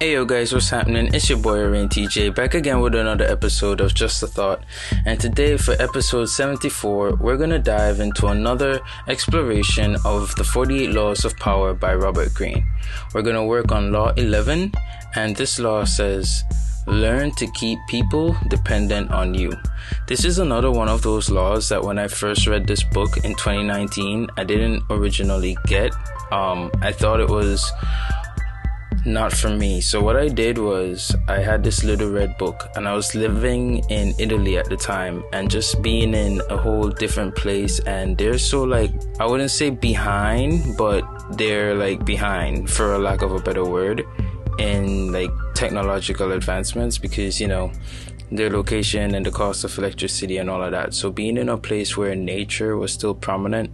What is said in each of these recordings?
Hey yo guys, what's happening? It's your boy Rain TJ back again with another episode of Just a Thought. And today for episode 74, we're gonna dive into another exploration of the 48 Laws of Power by Robert Greene. We're gonna work on Law 11, and this law says, Learn to keep people dependent on you. This is another one of those laws that when I first read this book in 2019, I didn't originally get. Um, I thought it was not for me. So what I did was I had this little red book and I was living in Italy at the time and just being in a whole different place and they're so like I wouldn't say behind, but they're like behind for a lack of a better word in like technological advancements because you know their location and the cost of electricity and all of that. So being in a place where nature was still prominent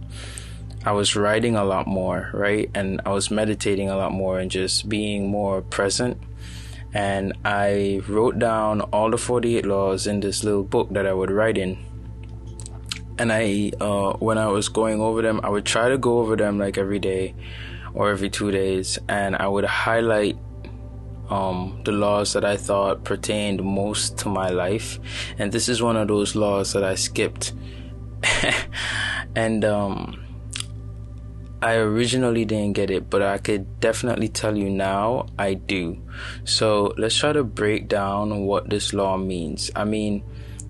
I was writing a lot more, right? And I was meditating a lot more and just being more present. And I wrote down all the 48 laws in this little book that I would write in. And I, uh, when I was going over them, I would try to go over them like every day or every two days. And I would highlight um, the laws that I thought pertained most to my life. And this is one of those laws that I skipped. and, um, I originally didn't get it, but I could definitely tell you now I do. So let's try to break down what this law means. I mean,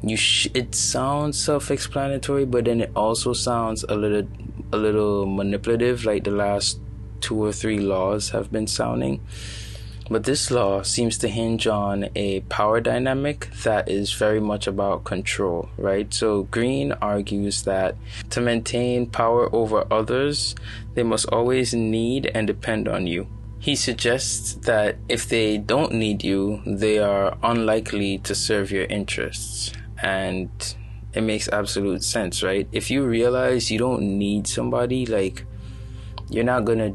you sh- it sounds self-explanatory, but then it also sounds a little a little manipulative, like the last two or three laws have been sounding. But this law seems to hinge on a power dynamic that is very much about control, right? So Greene argues that to maintain power over others, they must always need and depend on you. He suggests that if they don't need you, they are unlikely to serve your interests. And it makes absolute sense, right? If you realize you don't need somebody, like, you're not gonna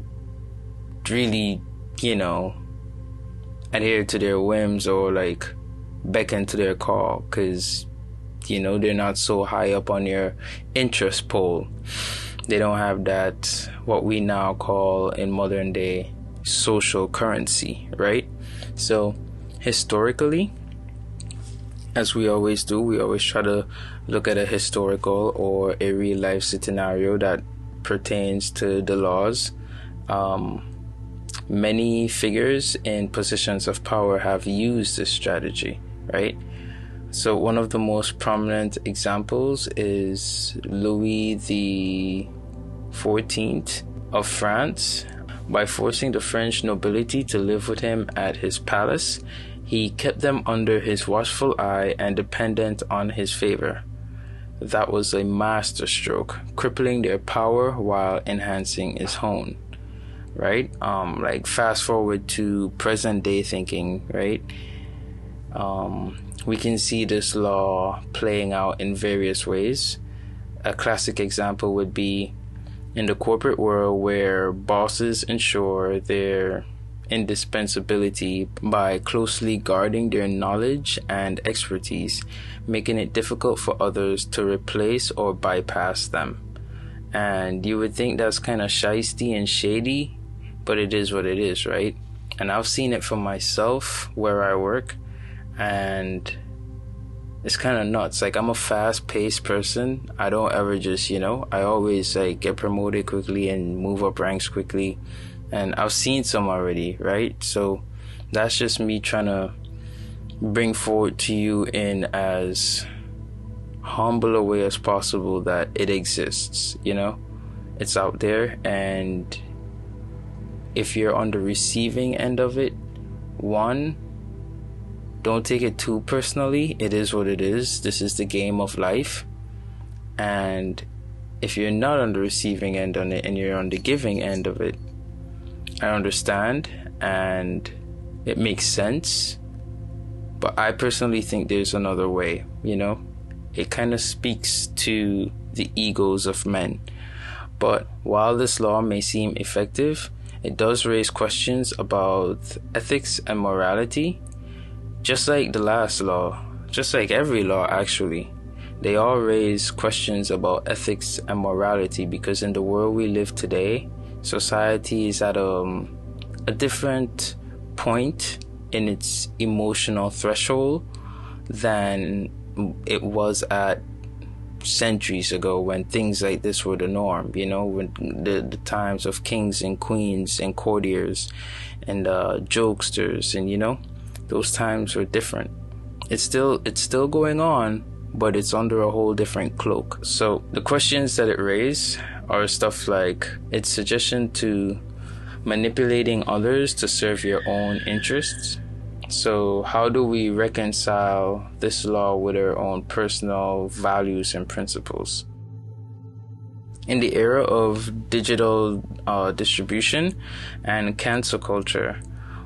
really, you know, adhere to their whims or like beckon to their call because you know they're not so high up on your interest pole. They don't have that what we now call in modern day social currency right? So historically as we always do we always try to look at a historical or a real life scenario that pertains to the laws um, many figures in positions of power have used this strategy, right? So one of the most prominent examples is Louis the 14th of France. By forcing the French nobility to live with him at his palace, he kept them under his watchful eye and dependent on his favor. That was a masterstroke, crippling their power while enhancing his own right? Um, like fast forward to present day thinking, right? Um, we can see this law playing out in various ways. A classic example would be in the corporate world where bosses ensure their indispensability by closely guarding their knowledge and expertise, making it difficult for others to replace or bypass them. And you would think that's kind of shisty and shady, but it is what it is, right? And I've seen it for myself where I work, and it's kind of nuts. Like I'm a fast-paced person. I don't ever just, you know, I always like get promoted quickly and move up ranks quickly. And I've seen some already, right? So that's just me trying to bring forward to you in as humble a way as possible that it exists, you know? It's out there and if you're on the receiving end of it, one, don't take it too personally. It is what it is. This is the game of life. And if you're not on the receiving end on it and you're on the giving end of it, I understand and it makes sense. But I personally think there's another way, you know? It kind of speaks to the egos of men. But while this law may seem effective, it does raise questions about ethics and morality, just like the last law, just like every law actually. They all raise questions about ethics and morality because in the world we live today, society is at a, um, a different point in its emotional threshold than it was at centuries ago when things like this were the norm, you know, when the, the times of kings and queens and courtiers and uh, jokesters and you know, those times were different. It's still it's still going on, but it's under a whole different cloak. So the questions that it raised are stuff like its suggestion to manipulating others to serve your own interests so, how do we reconcile this law with our own personal values and principles? In the era of digital uh, distribution and cancel culture,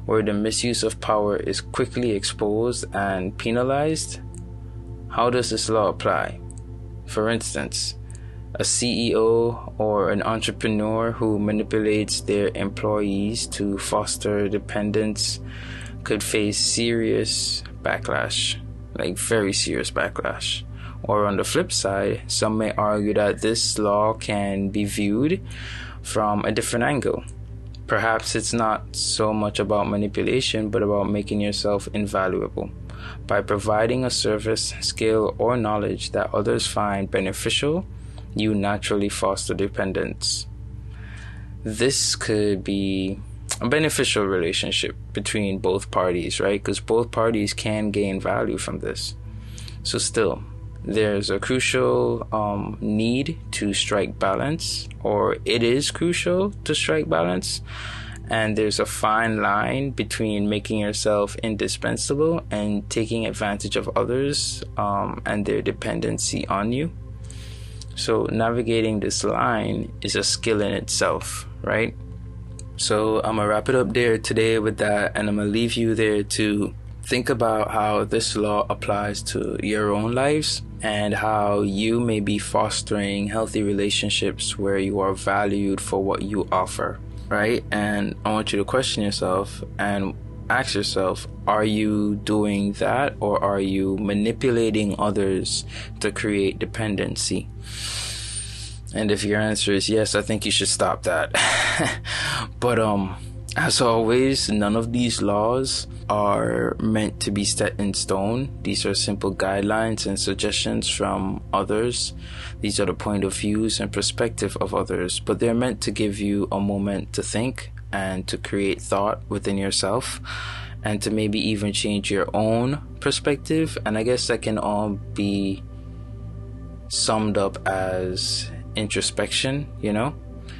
where the misuse of power is quickly exposed and penalized, how does this law apply? For instance, a CEO or an entrepreneur who manipulates their employees to foster dependence could face serious backlash, like very serious backlash. Or on the flip side, some may argue that this law can be viewed from a different angle. Perhaps it's not so much about manipulation, but about making yourself invaluable. By providing a service, skill, or knowledge that others find beneficial, you naturally foster dependence. This could be a beneficial relationship between both parties, right? Because both parties can gain value from this. So, still, there's a crucial um, need to strike balance, or it is crucial to strike balance. And there's a fine line between making yourself indispensable and taking advantage of others um, and their dependency on you. So, navigating this line is a skill in itself, right? So I'm gonna wrap it up there today with that, and I'm gonna leave you there to think about how this law applies to your own lives and how you may be fostering healthy relationships where you are valued for what you offer, right? And I want you to question yourself and ask yourself are you doing that or are you manipulating others to create dependency? And if your answer is yes, I think you should stop that. but um as always, none of these laws are meant to be set in stone. These are simple guidelines and suggestions from others. These are the point of views and perspective of others, but they're meant to give you a moment to think and to create thought within yourself and to maybe even change your own perspective. And I guess that can all be summed up as introspection, you know?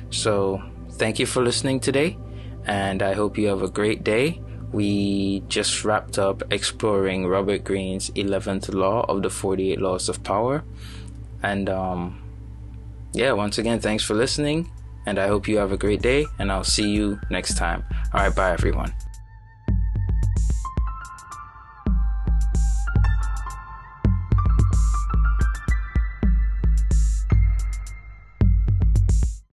So, thank you for listening today, and I hope you have a great day. We just wrapped up exploring Robert Greene's 11th law of the 48 laws of power. And um, yeah, once again, thanks for listening, and I hope you have a great day, and I'll see you next time. All right, bye, everyone.